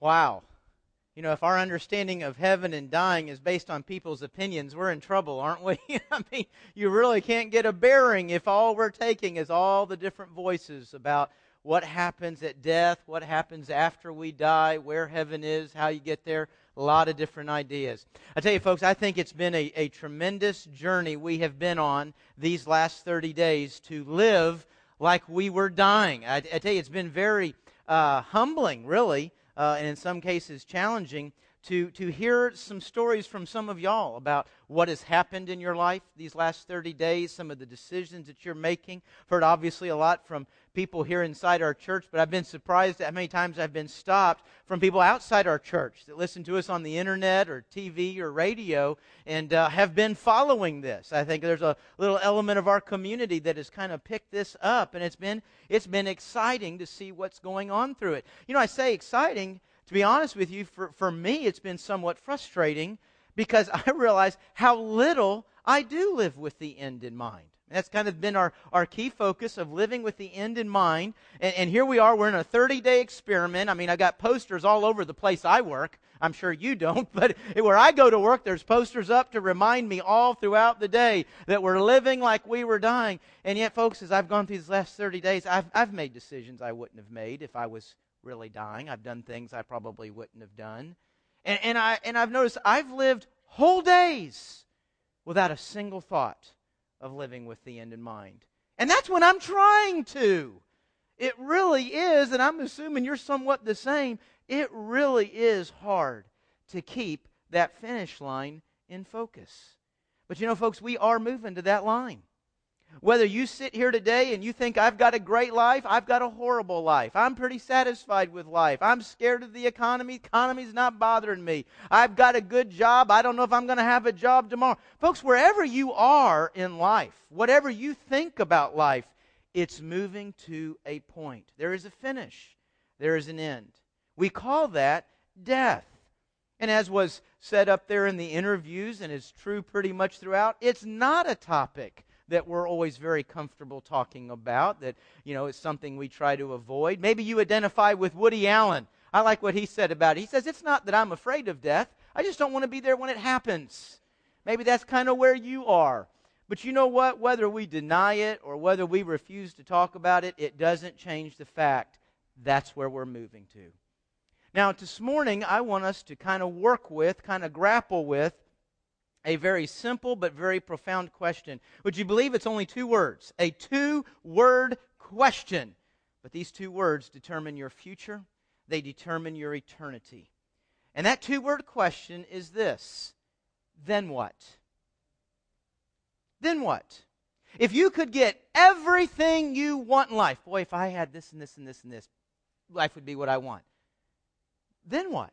Wow. You know, if our understanding of heaven and dying is based on people's opinions, we're in trouble, aren't we? I mean, you really can't get a bearing if all we're taking is all the different voices about what happens at death, what happens after we die, where heaven is, how you get there. A lot of different ideas. I tell you, folks, I think it's been a, a tremendous journey we have been on these last 30 days to live like we were dying. I, I tell you, it's been very uh, humbling, really, uh, and in some cases challenging to, to hear some stories from some of y'all about what has happened in your life these last 30 days, some of the decisions that you're making. I've Heard obviously a lot from people here inside our church, but I've been surprised at how many times I've been stopped from people outside our church that listen to us on the internet or TV or radio and uh, have been following this. I think there's a little element of our community that has kind of picked this up, and it's been it's been exciting to see what's going on through it. You know, I say exciting to be honest with you, for, for me, it's been somewhat frustrating because I realize how little I do live with the end in mind. That's kind of been our, our key focus of living with the end in mind. And, and here we are, we're in a 30 day experiment. I mean, I got posters all over the place I work. I'm sure you don't, but where I go to work, there's posters up to remind me all throughout the day that we're living like we were dying. And yet, folks, as I've gone through these last 30 days, I've, I've made decisions I wouldn't have made if I was really dying. I've done things I probably wouldn't have done. And, and, I, and I've noticed I've lived whole days without a single thought of living with the end in mind. And that's when I'm trying to. It really is, and I'm assuming you're somewhat the same. It really is hard to keep that finish line in focus. But you know, folks, we are moving to that line. Whether you sit here today and you think I've got a great life, I've got a horrible life. I'm pretty satisfied with life. I'm scared of the economy. Economy's not bothering me. I've got a good job. I don't know if I'm going to have a job tomorrow. Folks, wherever you are in life, whatever you think about life, it's moving to a point. There is a finish. There is an end. We call that death. And as was said up there in the interviews and is true pretty much throughout, it's not a topic that we're always very comfortable talking about, that, you know, it's something we try to avoid. Maybe you identify with Woody Allen. I like what he said about it. He says, It's not that I'm afraid of death, I just don't want to be there when it happens. Maybe that's kind of where you are. But you know what? Whether we deny it or whether we refuse to talk about it, it doesn't change the fact that's where we're moving to. Now, this morning, I want us to kind of work with, kind of grapple with a very simple but very profound question. Would you believe it's only two words? A two word question. But these two words determine your future, they determine your eternity. And that two word question is this Then what? Then what? If you could get everything you want in life, boy, if I had this and this and this and this, life would be what I want. Then what?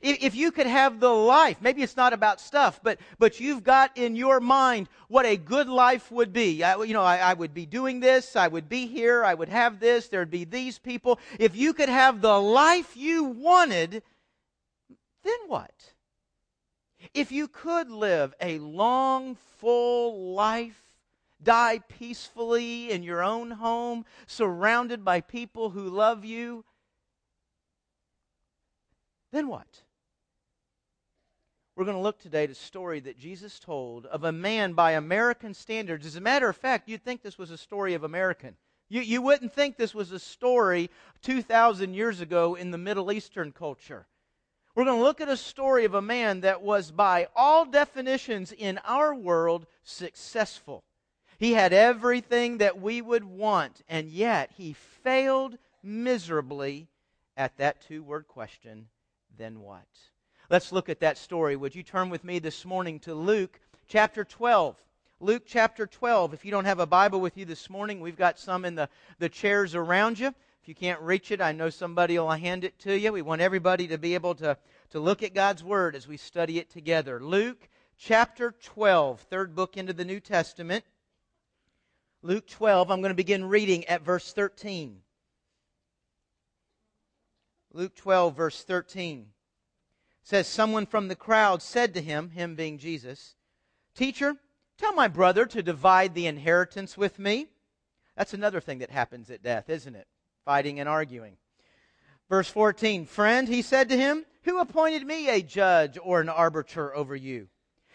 If you could have the life, maybe it's not about stuff, but, but you've got in your mind what a good life would be. I, you know, I, I would be doing this, I would be here, I would have this, there'd be these people. If you could have the life you wanted, then what? If you could live a long, full life, die peacefully in your own home, surrounded by people who love you, then what? We're going to look today at a story that Jesus told of a man by American standards. As a matter of fact, you'd think this was a story of American. You, you wouldn't think this was a story 2,000 years ago in the Middle Eastern culture. We're going to look at a story of a man that was, by all definitions in our world, successful. He had everything that we would want, and yet he failed miserably at that two word question then what? Let's look at that story. Would you turn with me this morning to Luke chapter 12? Luke chapter 12. If you don't have a Bible with you this morning, we've got some in the, the chairs around you. If you can't reach it, I know somebody will hand it to you. We want everybody to be able to, to look at God's Word as we study it together. Luke chapter 12, third book into the New Testament. Luke 12, I'm going to begin reading at verse 13. Luke 12, verse 13 says, Someone from the crowd said to him, him being Jesus, Teacher, tell my brother to divide the inheritance with me. That's another thing that happens at death, isn't it? Fighting and arguing. Verse 14 Friend, he said to him, Who appointed me a judge or an arbiter over you?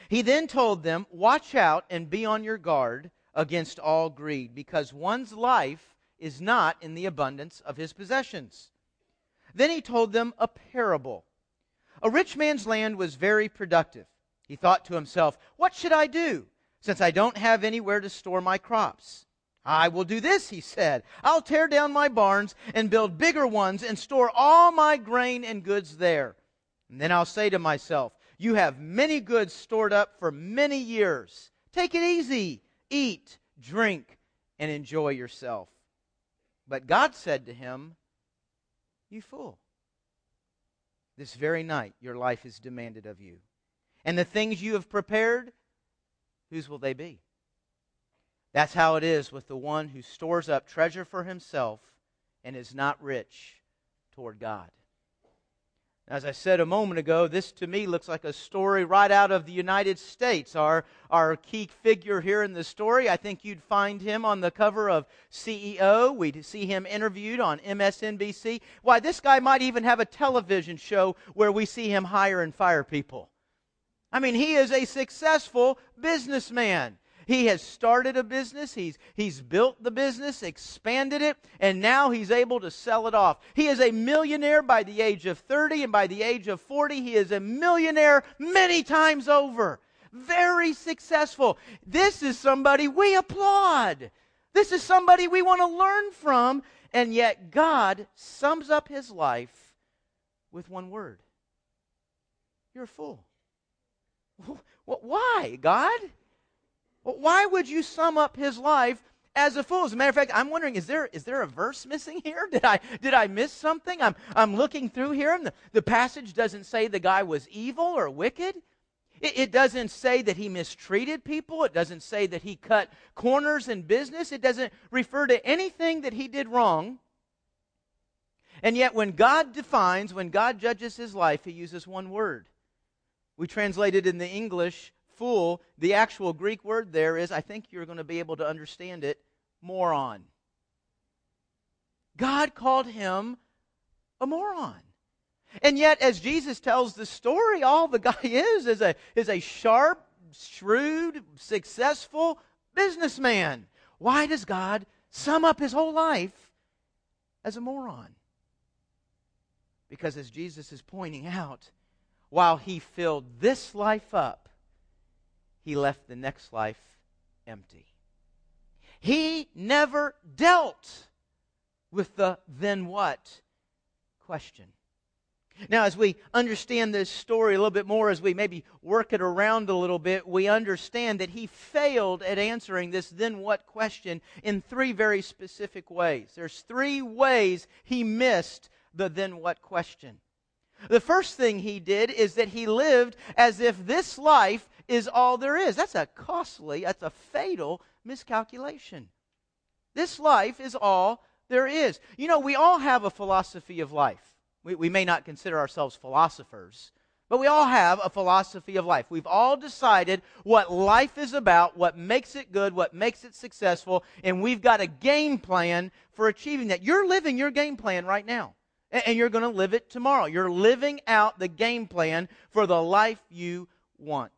He then told them, Watch out and be on your guard against all greed, because one's life is not in the abundance of his possessions. Then he told them a parable. A rich man's land was very productive. He thought to himself, What should I do, since I don't have anywhere to store my crops? I will do this, he said. I'll tear down my barns and build bigger ones and store all my grain and goods there. And then I'll say to myself, You have many goods stored up for many years. Take it easy. Eat, drink, and enjoy yourself. But God said to him, You fool. This very night your life is demanded of you. And the things you have prepared, whose will they be? That's how it is with the one who stores up treasure for himself and is not rich toward God. As I said a moment ago, this to me looks like a story right out of the United States. Our, our key figure here in the story, I think you'd find him on the cover of CEO. We'd see him interviewed on MSNBC. Why, this guy might even have a television show where we see him hire and fire people. I mean, he is a successful businessman. He has started a business, he's, he's built the business, expanded it, and now he's able to sell it off. He is a millionaire by the age of 30, and by the age of 40, he is a millionaire many times over. Very successful. This is somebody we applaud. This is somebody we want to learn from, and yet God sums up his life with one word You're a fool. Why, God? But why would you sum up his life as a fool? As a matter of fact, I'm wondering, is there, is there a verse missing here? Did I, did I miss something? I'm, I'm looking through here, and the, the passage doesn't say the guy was evil or wicked. It, it doesn't say that he mistreated people. It doesn't say that he cut corners in business. It doesn't refer to anything that he did wrong. And yet, when God defines, when God judges his life, he uses one word. We translate it in the English fool, the actual Greek word there is, I think you're going to be able to understand it, moron. God called him a moron. And yet, as Jesus tells the story, all the guy is is a, is a sharp, shrewd, successful businessman. Why does God sum up his whole life as a moron? Because, as Jesus is pointing out, while he filled this life up, he left the next life empty. He never dealt with the then what question. Now, as we understand this story a little bit more, as we maybe work it around a little bit, we understand that he failed at answering this then what question in three very specific ways. There's three ways he missed the then what question. The first thing he did is that he lived as if this life is all there is. That's a costly, that's a fatal miscalculation. This life is all there is. You know, we all have a philosophy of life. We, we may not consider ourselves philosophers, but we all have a philosophy of life. We've all decided what life is about, what makes it good, what makes it successful, and we've got a game plan for achieving that. You're living your game plan right now, and you're going to live it tomorrow. You're living out the game plan for the life you want.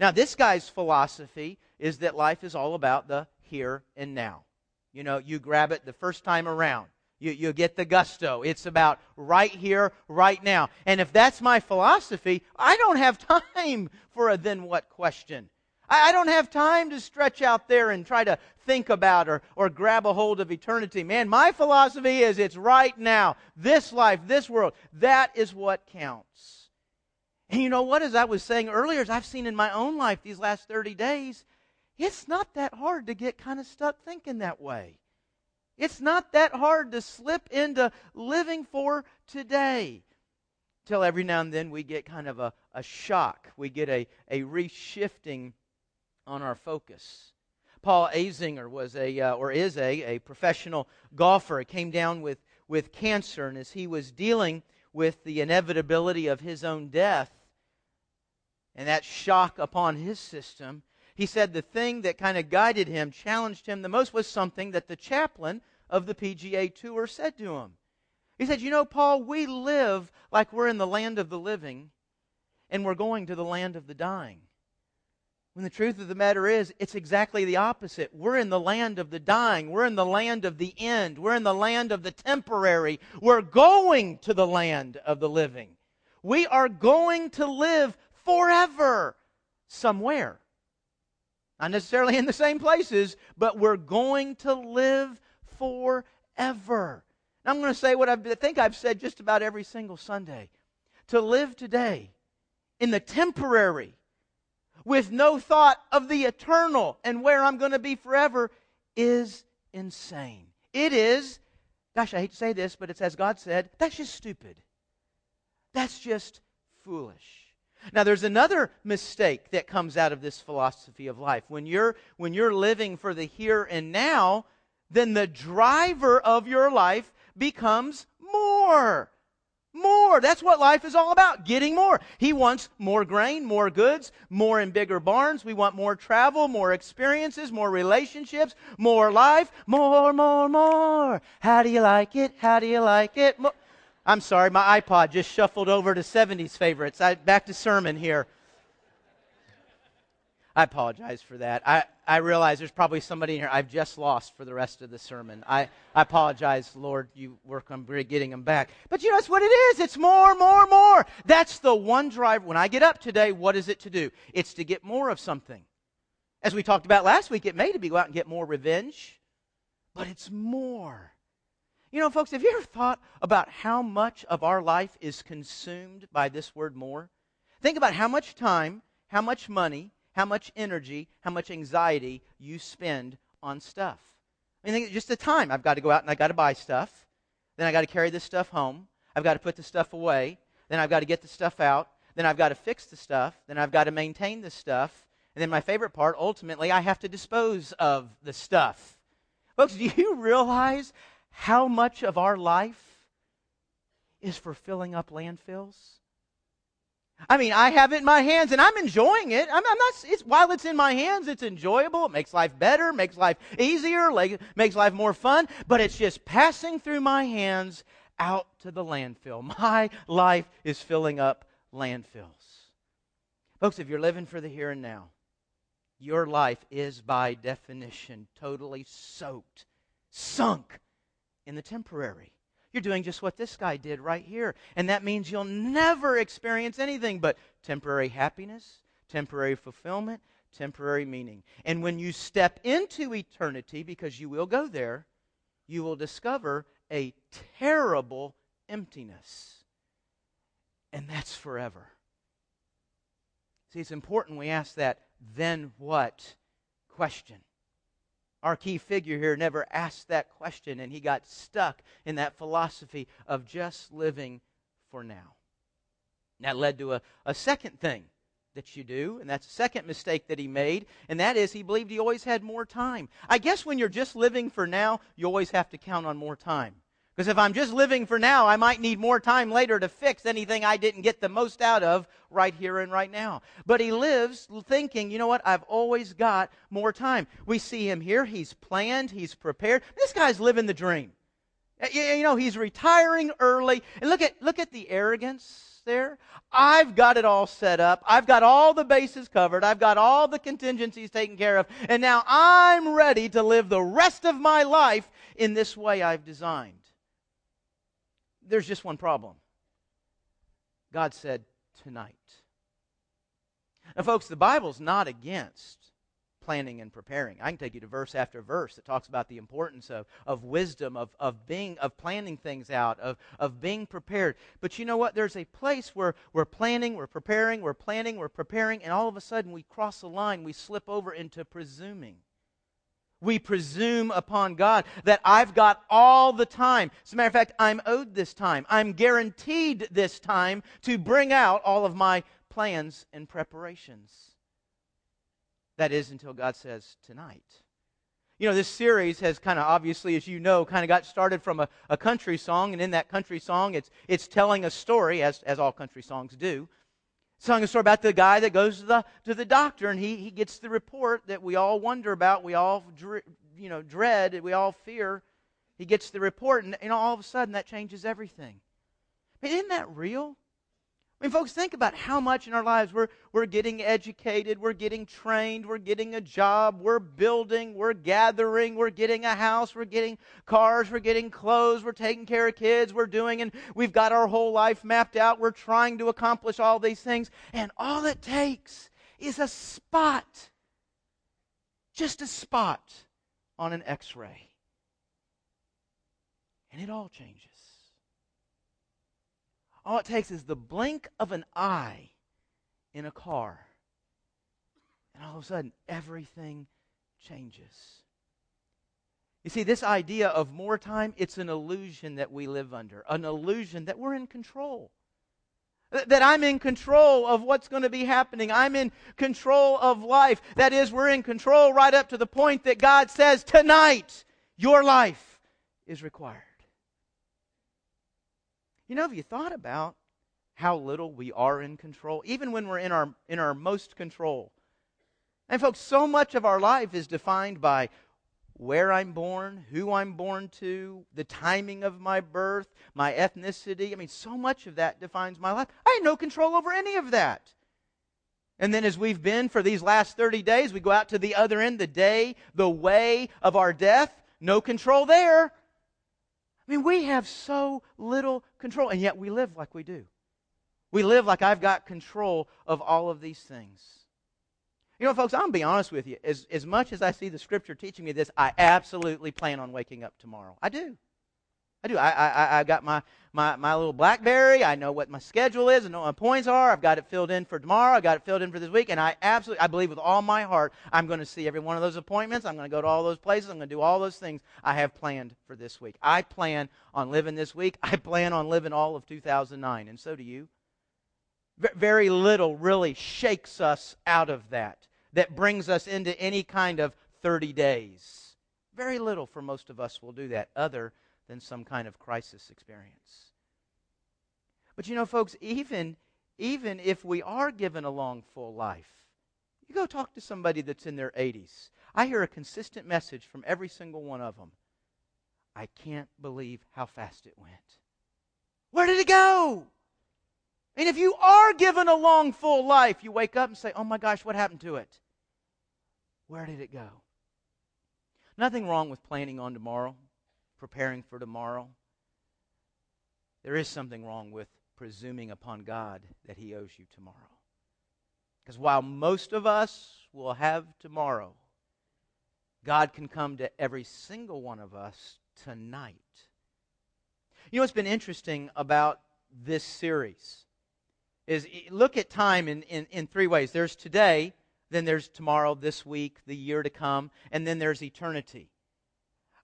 Now, this guy's philosophy is that life is all about the here and now. You know, you grab it the first time around. You, you get the gusto. It's about right here, right now. And if that's my philosophy, I don't have time for a then what question. I, I don't have time to stretch out there and try to think about or, or grab a hold of eternity. Man, my philosophy is it's right now. This life, this world. That is what counts. And you know what? As I was saying earlier, as I've seen in my own life these last 30 days, it's not that hard to get kind of stuck thinking that way. It's not that hard to slip into living for today. Till every now and then we get kind of a, a shock. We get a, a reshifting on our focus. Paul Azinger was a, uh, or is a, a professional golfer. He came down with, with cancer, and as he was dealing with the inevitability of his own death and that shock upon his system, he said the thing that kind of guided him, challenged him the most, was something that the chaplain of the PGA Tour said to him. He said, You know, Paul, we live like we're in the land of the living and we're going to the land of the dying. When the truth of the matter is, it's exactly the opposite. We're in the land of the dying. We're in the land of the end. We're in the land of the temporary. We're going to the land of the living. We are going to live forever somewhere. Not necessarily in the same places, but we're going to live forever. Now, I'm going to say what I think I've said just about every single Sunday. To live today in the temporary with no thought of the eternal and where I'm going to be forever is insane. It is, gosh, I hate to say this, but it's as God said, that's just stupid. That's just foolish. Now there's another mistake that comes out of this philosophy of life. When you're when you're living for the here and now, then the driver of your life becomes more. More. That's what life is all about. Getting more. He wants more grain, more goods, more and bigger barns. We want more travel, more experiences, more relationships, more life, more, more, more. How do you like it? How do you like it? More. I'm sorry, my iPod just shuffled over to 70s favorites. I, back to sermon here. I apologize for that. I, I realize there's probably somebody in here I've just lost for the rest of the sermon. I, I apologize, Lord. You work on getting them back. But you know, that's what it is. It's more, more, more. That's the one drive. When I get up today, what is it to do? It's to get more of something. As we talked about last week, it may to be go out and get more revenge, but it's more. You know, folks, have you ever thought about how much of our life is consumed by this word more? Think about how much time, how much money, how much energy, how much anxiety you spend on stuff. I mean, just the time. I've got to go out and I've got to buy stuff. Then I've got to carry this stuff home. I've got to put the stuff away. Then I've got to get the stuff out. Then I've got to fix the stuff. Then I've got to maintain the stuff. And then my favorite part, ultimately, I have to dispose of the stuff. Folks, do you realize how much of our life is for filling up landfills? I mean, I have it in my hands and I'm enjoying it. I'm, I'm not, it's, while it's in my hands, it's enjoyable. It makes life better, makes life easier, like, makes life more fun, but it's just passing through my hands out to the landfill. My life is filling up landfills. Folks, if you're living for the here and now, your life is by definition totally soaked, sunk in the temporary. You're doing just what this guy did right here. And that means you'll never experience anything but temporary happiness, temporary fulfillment, temporary meaning. And when you step into eternity, because you will go there, you will discover a terrible emptiness. And that's forever. See, it's important we ask that then what question. Our key figure here never asked that question, and he got stuck in that philosophy of just living for now. That led to a, a second thing that you do, and that's a second mistake that he made, and that is he believed he always had more time. I guess when you're just living for now, you always have to count on more time. Because if I'm just living for now, I might need more time later to fix anything I didn't get the most out of right here and right now. But he lives thinking, you know what, I've always got more time. We see him here. He's planned, he's prepared. This guy's living the dream. You know, he's retiring early. And look at, look at the arrogance there. I've got it all set up. I've got all the bases covered. I've got all the contingencies taken care of. And now I'm ready to live the rest of my life in this way I've designed. There's just one problem. God said, tonight. Now, folks, the Bible's not against planning and preparing. I can take you to verse after verse that talks about the importance of, of wisdom, of, of being of planning things out, of, of being prepared. But you know what? There's a place where we're planning, we're preparing, we're planning, we're preparing, and all of a sudden we cross a line, we slip over into presuming we presume upon God that I've got all the time. As a matter of fact, I'm owed this time. I'm guaranteed this time to bring out all of my plans and preparations. That is until God says tonight. You know, this series has kind of obviously, as you know, kind of got started from a, a country song, and in that country song, it's, it's telling a story, as, as all country songs do, telling a story about the guy that goes to the, to the doctor and he, he gets the report that we all wonder about, we all you know, dread, we all fear. he gets the report, and know, all of a sudden that changes everything. I mean, isn't that real? I mean, folks, think about how much in our lives we're, we're getting educated, we're getting trained, we're getting a job, we're building, we're gathering, we're getting a house, we're getting cars, we're getting clothes, we're taking care of kids, we're doing, and we've got our whole life mapped out. We're trying to accomplish all these things, and all it takes is a spot, just a spot on an x ray. And it all changes. All it takes is the blink of an eye in a car. And all of a sudden, everything changes. You see, this idea of more time, it's an illusion that we live under, an illusion that we're in control. That I'm in control of what's going to be happening. I'm in control of life. That is, we're in control right up to the point that God says, tonight, your life is required. You know, have you thought about how little we are in control, even when we're in our, in our most control? And, folks, so much of our life is defined by where I'm born, who I'm born to, the timing of my birth, my ethnicity. I mean, so much of that defines my life. I had no control over any of that. And then, as we've been for these last 30 days, we go out to the other end, the day, the way of our death. No control there. I mean, we have so little control, and yet we live like we do. We live like I've got control of all of these things. You know, folks, I'm going to be honest with you. As, as much as I see the scripture teaching me this, I absolutely plan on waking up tomorrow. I do. I do. I, I, I got my, my, my little Blackberry. I know what my schedule is. I know what my points are. I've got it filled in for tomorrow. I've got it filled in for this week. And I absolutely, I believe with all my heart, I'm going to see every one of those appointments. I'm going to go to all those places. I'm going to do all those things I have planned for this week. I plan on living this week. I plan on living all of 2009. And so do you. Very little really shakes us out of that, that brings us into any kind of 30 days. Very little for most of us will do that, other than some kind of crisis experience. But you know, folks, even, even if we are given a long, full life, you go talk to somebody that's in their 80s. I hear a consistent message from every single one of them. I can't believe how fast it went. Where did it go? And if you are given a long, full life, you wake up and say, Oh my gosh, what happened to it? Where did it go? Nothing wrong with planning on tomorrow preparing for tomorrow. There is something wrong with presuming upon God that He owes you tomorrow. Because while most of us will have tomorrow, God can come to every single one of us tonight. You know what's been interesting about this series is look at time in, in, in three ways. There's today, then there's tomorrow, this week, the year to come, and then there's eternity.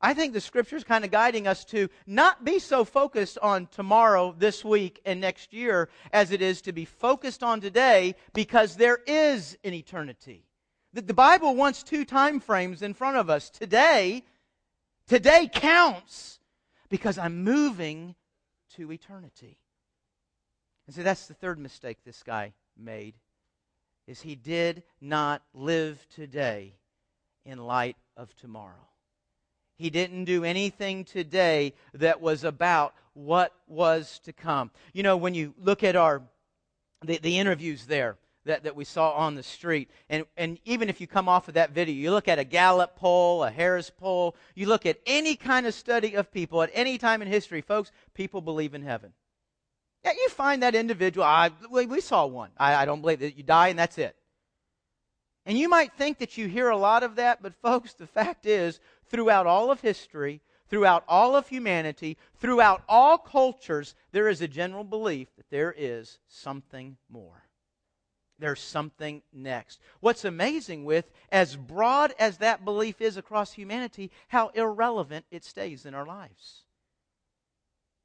I think the scripture is kind of guiding us to not be so focused on tomorrow, this week, and next year as it is to be focused on today because there is an eternity. The, the Bible wants two time frames in front of us. Today, today counts because I'm moving to eternity. And so that's the third mistake this guy made is he did not live today in light of tomorrow. He didn't do anything today that was about what was to come. You know, when you look at our the, the interviews there that, that we saw on the street, and, and even if you come off of that video, you look at a Gallup poll, a Harris poll, you look at any kind of study of people at any time in history, folks, people believe in heaven. Yeah, you find that individual. I, we saw one. I, I don't believe that you die and that's it. And you might think that you hear a lot of that, but folks, the fact is, throughout all of history, throughout all of humanity, throughout all cultures, there is a general belief that there is something more. There's something next. What's amazing with, as broad as that belief is across humanity, how irrelevant it stays in our lives.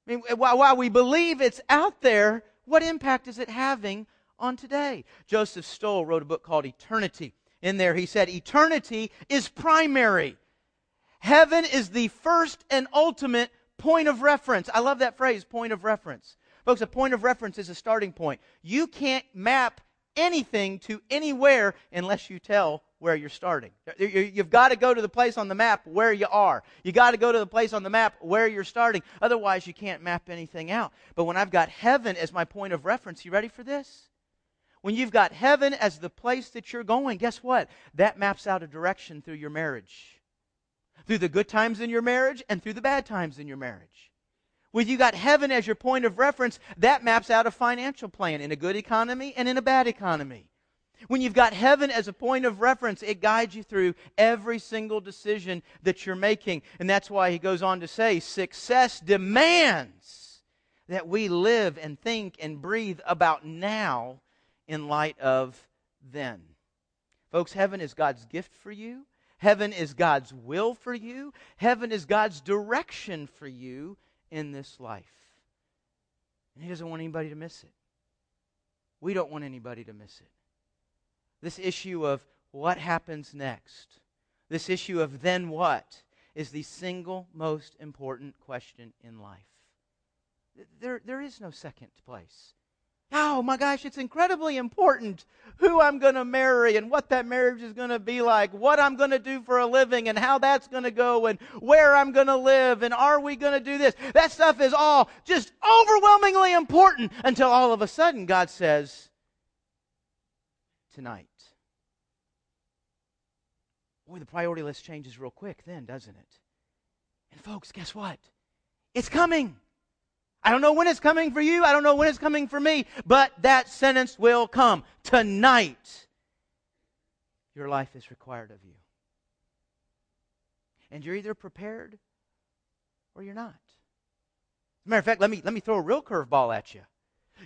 I mean, while we believe it's out there, what impact is it having on today? Joseph Stowell wrote a book called Eternity. In there, he said, Eternity is primary. Heaven is the first and ultimate point of reference. I love that phrase, point of reference. Folks, a point of reference is a starting point. You can't map anything to anywhere unless you tell where you're starting. You've got to go to the place on the map where you are. You got to go to the place on the map where you're starting. Otherwise, you can't map anything out. But when I've got heaven as my point of reference, you ready for this? When you've got heaven as the place that you're going, guess what? That maps out a direction through your marriage. Through the good times in your marriage and through the bad times in your marriage. When you got heaven as your point of reference, that maps out a financial plan in a good economy and in a bad economy. When you've got heaven as a point of reference, it guides you through every single decision that you're making. And that's why he goes on to say success demands that we live and think and breathe about now in light of then. Folks, heaven is God's gift for you. Heaven is God's will for you. Heaven is God's direction for you in this life. And He doesn't want anybody to miss it. We don't want anybody to miss it. This issue of what happens next, this issue of then what, is the single most important question in life. There, there is no second place. Oh my gosh, it's incredibly important who I'm going to marry and what that marriage is going to be like, what I'm going to do for a living and how that's going to go and where I'm going to live and are we going to do this. That stuff is all just overwhelmingly important until all of a sudden God says, tonight. Boy, the priority list changes real quick then, doesn't it? And folks, guess what? It's coming. I don't know when it's coming for you. I don't know when it's coming for me. But that sentence will come. Tonight, your life is required of you. And you're either prepared or you're not. As a matter of fact, let me, let me throw a real curveball at you.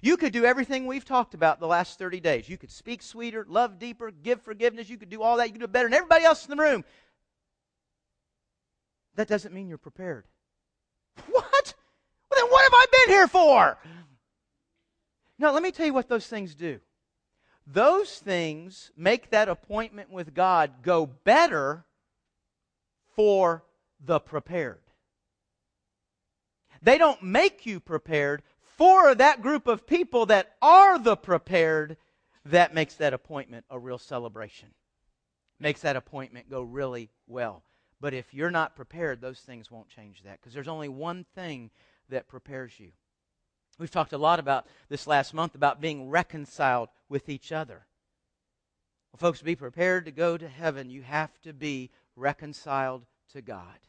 You could do everything we've talked about the last 30 days. You could speak sweeter, love deeper, give forgiveness. You could do all that. You could do better than everybody else in the room. That doesn't mean you're prepared. What? Here for? Now, let me tell you what those things do. Those things make that appointment with God go better for the prepared. They don't make you prepared for that group of people that are the prepared. That makes that appointment a real celebration. Makes that appointment go really well. But if you're not prepared, those things won't change that because there's only one thing that prepares you. We've talked a lot about this last month about being reconciled with each other. Well, folks, to be prepared to go to heaven. You have to be reconciled to God.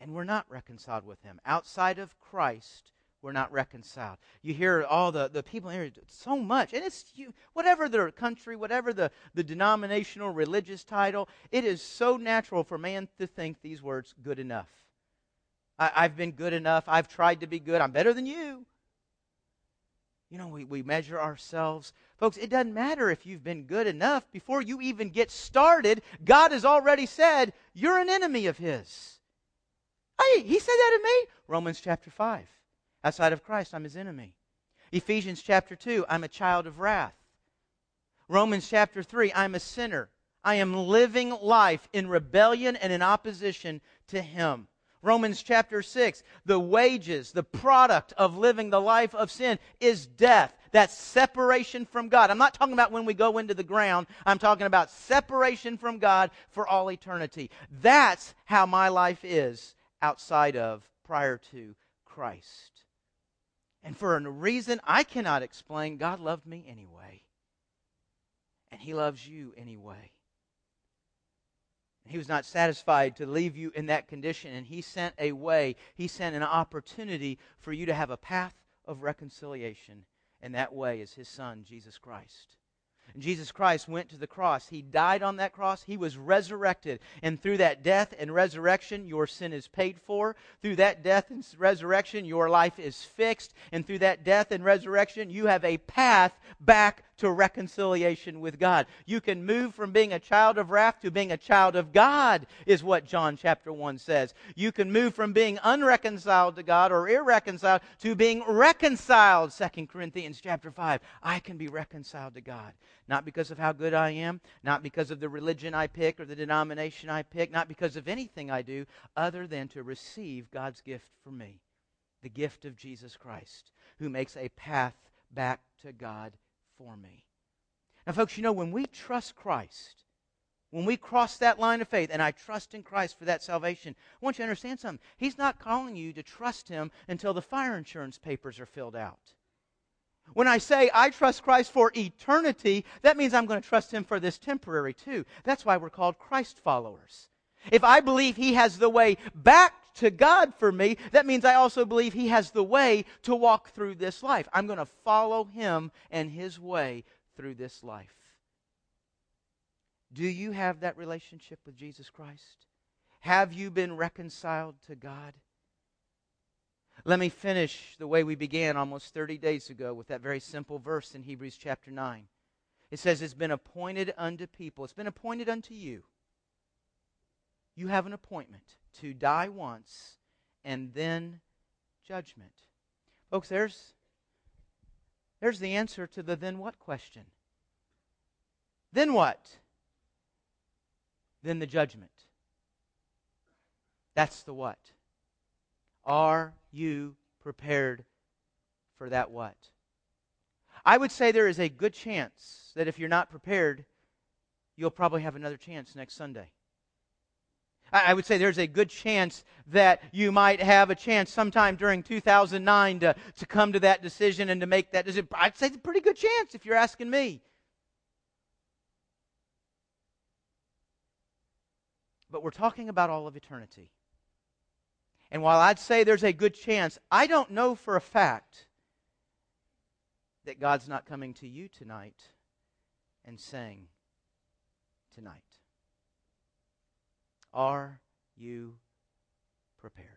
And we're not reconciled with Him. Outside of Christ, we're not reconciled. You hear all the, the people here so much, and it's you, whatever their country, whatever the, the denominational religious title, it is so natural for man to think these words good enough. I, I've been good enough. I've tried to be good. I'm better than you. You know, we, we measure ourselves. Folks, it doesn't matter if you've been good enough. Before you even get started, God has already said you're an enemy of His. Hey, He said that to me. Romans chapter 5. Outside of Christ, I'm His enemy. Ephesians chapter 2, I'm a child of wrath. Romans chapter 3, I'm a sinner. I am living life in rebellion and in opposition to Him. Romans chapter 6, the wages, the product of living the life of sin is death. That separation from God. I'm not talking about when we go into the ground. I'm talking about separation from God for all eternity. That's how my life is outside of, prior to Christ. And for a reason I cannot explain, God loved me anyway. And He loves you anyway. He was not satisfied to leave you in that condition, and He sent a way, He sent an opportunity for you to have a path of reconciliation, and that way is His Son, Jesus Christ. And Jesus Christ went to the cross. He died on that cross. He was resurrected. And through that death and resurrection, your sin is paid for. Through that death and resurrection, your life is fixed. And through that death and resurrection, you have a path back to reconciliation with God. You can move from being a child of wrath to being a child of God, is what John chapter 1 says. You can move from being unreconciled to God or irreconciled to being reconciled, 2 Corinthians chapter 5. I can be reconciled to God. Not because of how good I am, not because of the religion I pick or the denomination I pick, not because of anything I do, other than to receive God's gift for me the gift of Jesus Christ, who makes a path back to God for me. Now, folks, you know, when we trust Christ, when we cross that line of faith and I trust in Christ for that salvation, I want you to understand something. He's not calling you to trust Him until the fire insurance papers are filled out. When I say I trust Christ for eternity, that means I'm going to trust Him for this temporary too. That's why we're called Christ followers. If I believe He has the way back to God for me, that means I also believe He has the way to walk through this life. I'm going to follow Him and His way through this life. Do you have that relationship with Jesus Christ? Have you been reconciled to God? Let me finish the way we began almost 30 days ago with that very simple verse in Hebrews chapter 9. It says, It's been appointed unto people, it's been appointed unto you. You have an appointment to die once and then judgment. Folks, there's, there's the answer to the then what question. Then what? Then the judgment. That's the what. Are you prepared for that what? I would say there is a good chance that if you're not prepared, you'll probably have another chance next Sunday. I would say there's a good chance that you might have a chance sometime during 2009 to, to come to that decision and to make that decision. I'd say it's a pretty good chance if you're asking me. But we're talking about all of eternity. And while I'd say there's a good chance, I don't know for a fact that God's not coming to you tonight and saying, Tonight. Are you prepared?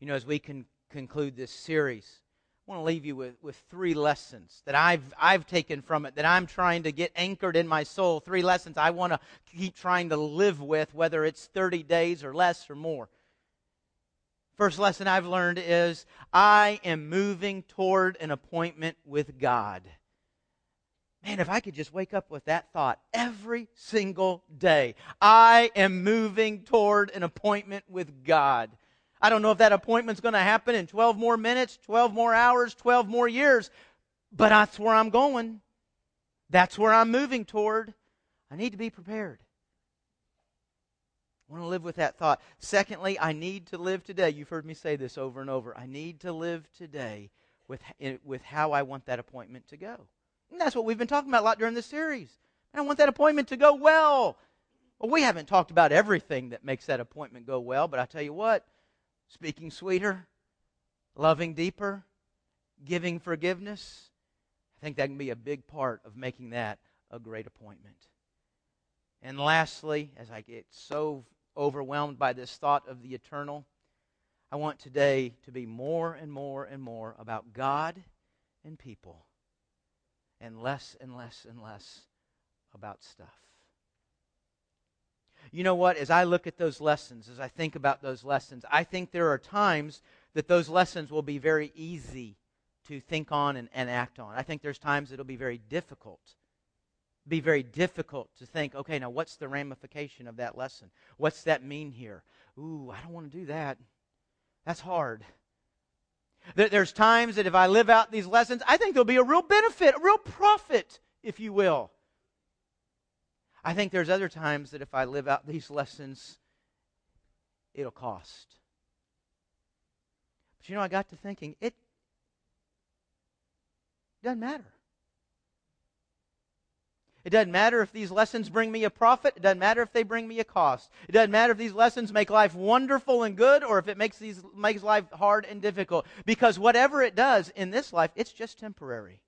You know, as we can conclude this series, I want to leave you with, with three lessons that I've, I've taken from it, that I'm trying to get anchored in my soul. Three lessons I want to keep trying to live with, whether it's 30 days or less or more. First lesson I've learned is I am moving toward an appointment with God. Man, if I could just wake up with that thought every single day, I am moving toward an appointment with God. I don't know if that appointment's going to happen in 12 more minutes, 12 more hours, 12 more years, but that's where I'm going. That's where I'm moving toward. I need to be prepared. I want to live with that thought. Secondly, I need to live today. You've heard me say this over and over. I need to live today with, eh, with how I want that appointment to go. And that's what we've been talking about a lot during this series. I want that appointment to go well. Well, we haven't talked about everything that makes that appointment go well, but I tell you what, speaking sweeter, loving deeper, giving forgiveness, I think that can be a big part of making that a great appointment. And lastly, as I get so overwhelmed by this thought of the eternal, I want today to be more and more and more about God and people and less and less and less about stuff. You know what? As I look at those lessons, as I think about those lessons, I think there are times that those lessons will be very easy to think on and, and act on. I think there's times it'll be very difficult. Be very difficult to think, okay, now what's the ramification of that lesson? What's that mean here? Ooh, I don't want to do that. That's hard. There's times that if I live out these lessons, I think there'll be a real benefit, a real profit, if you will. I think there's other times that if I live out these lessons, it'll cost. But you know, I got to thinking, it doesn't matter. It doesn't matter if these lessons bring me a profit. It doesn't matter if they bring me a cost. It doesn't matter if these lessons make life wonderful and good or if it makes these makes life hard and difficult. Because whatever it does in this life, it's just temporary.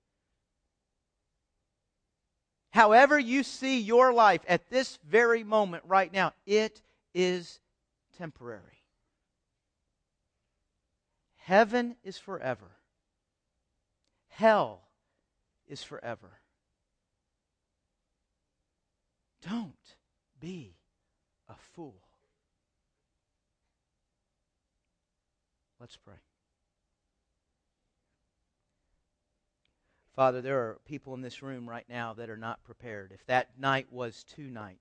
However you see your life at this very moment right now, it is temporary. Heaven is forever. Hell is forever. Don't be a fool. Let's pray. Father, there are people in this room right now that are not prepared. If that night was tonight,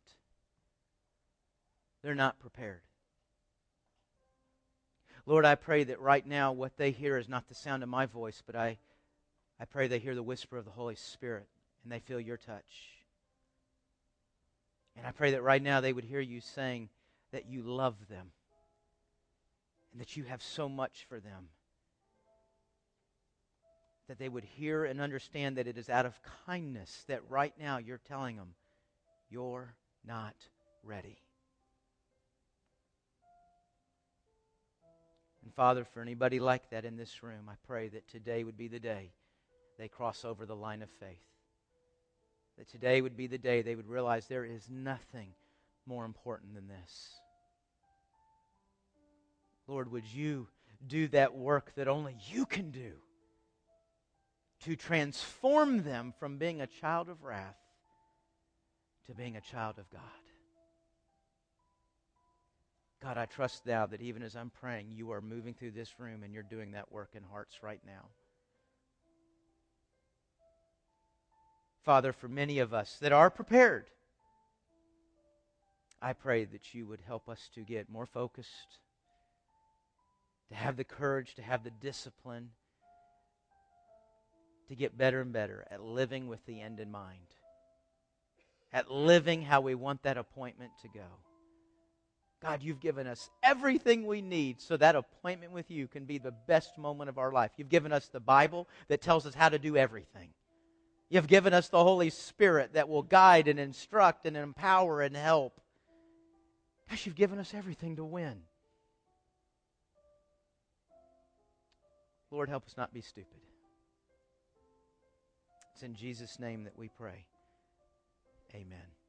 they're not prepared. Lord, I pray that right now what they hear is not the sound of my voice, but I, I pray they hear the whisper of the Holy Spirit and they feel your touch. And I pray that right now they would hear you saying that you love them and that you have so much for them. That they would hear and understand that it is out of kindness that right now you're telling them, you're not ready. And Father, for anybody like that in this room, I pray that today would be the day they cross over the line of faith. That today would be the day they would realize there is nothing more important than this. Lord, would you do that work that only you can do to transform them from being a child of wrath to being a child of God? God, I trust now that even as I'm praying, you are moving through this room and you're doing that work in hearts right now. Father, for many of us that are prepared, I pray that you would help us to get more focused, to have the courage, to have the discipline, to get better and better at living with the end in mind, at living how we want that appointment to go. God, you've given us everything we need so that appointment with you can be the best moment of our life. You've given us the Bible that tells us how to do everything. You've given us the Holy Spirit that will guide and instruct and empower and help. Gosh, you've given us everything to win. Lord, help us not be stupid. It's in Jesus' name that we pray. Amen.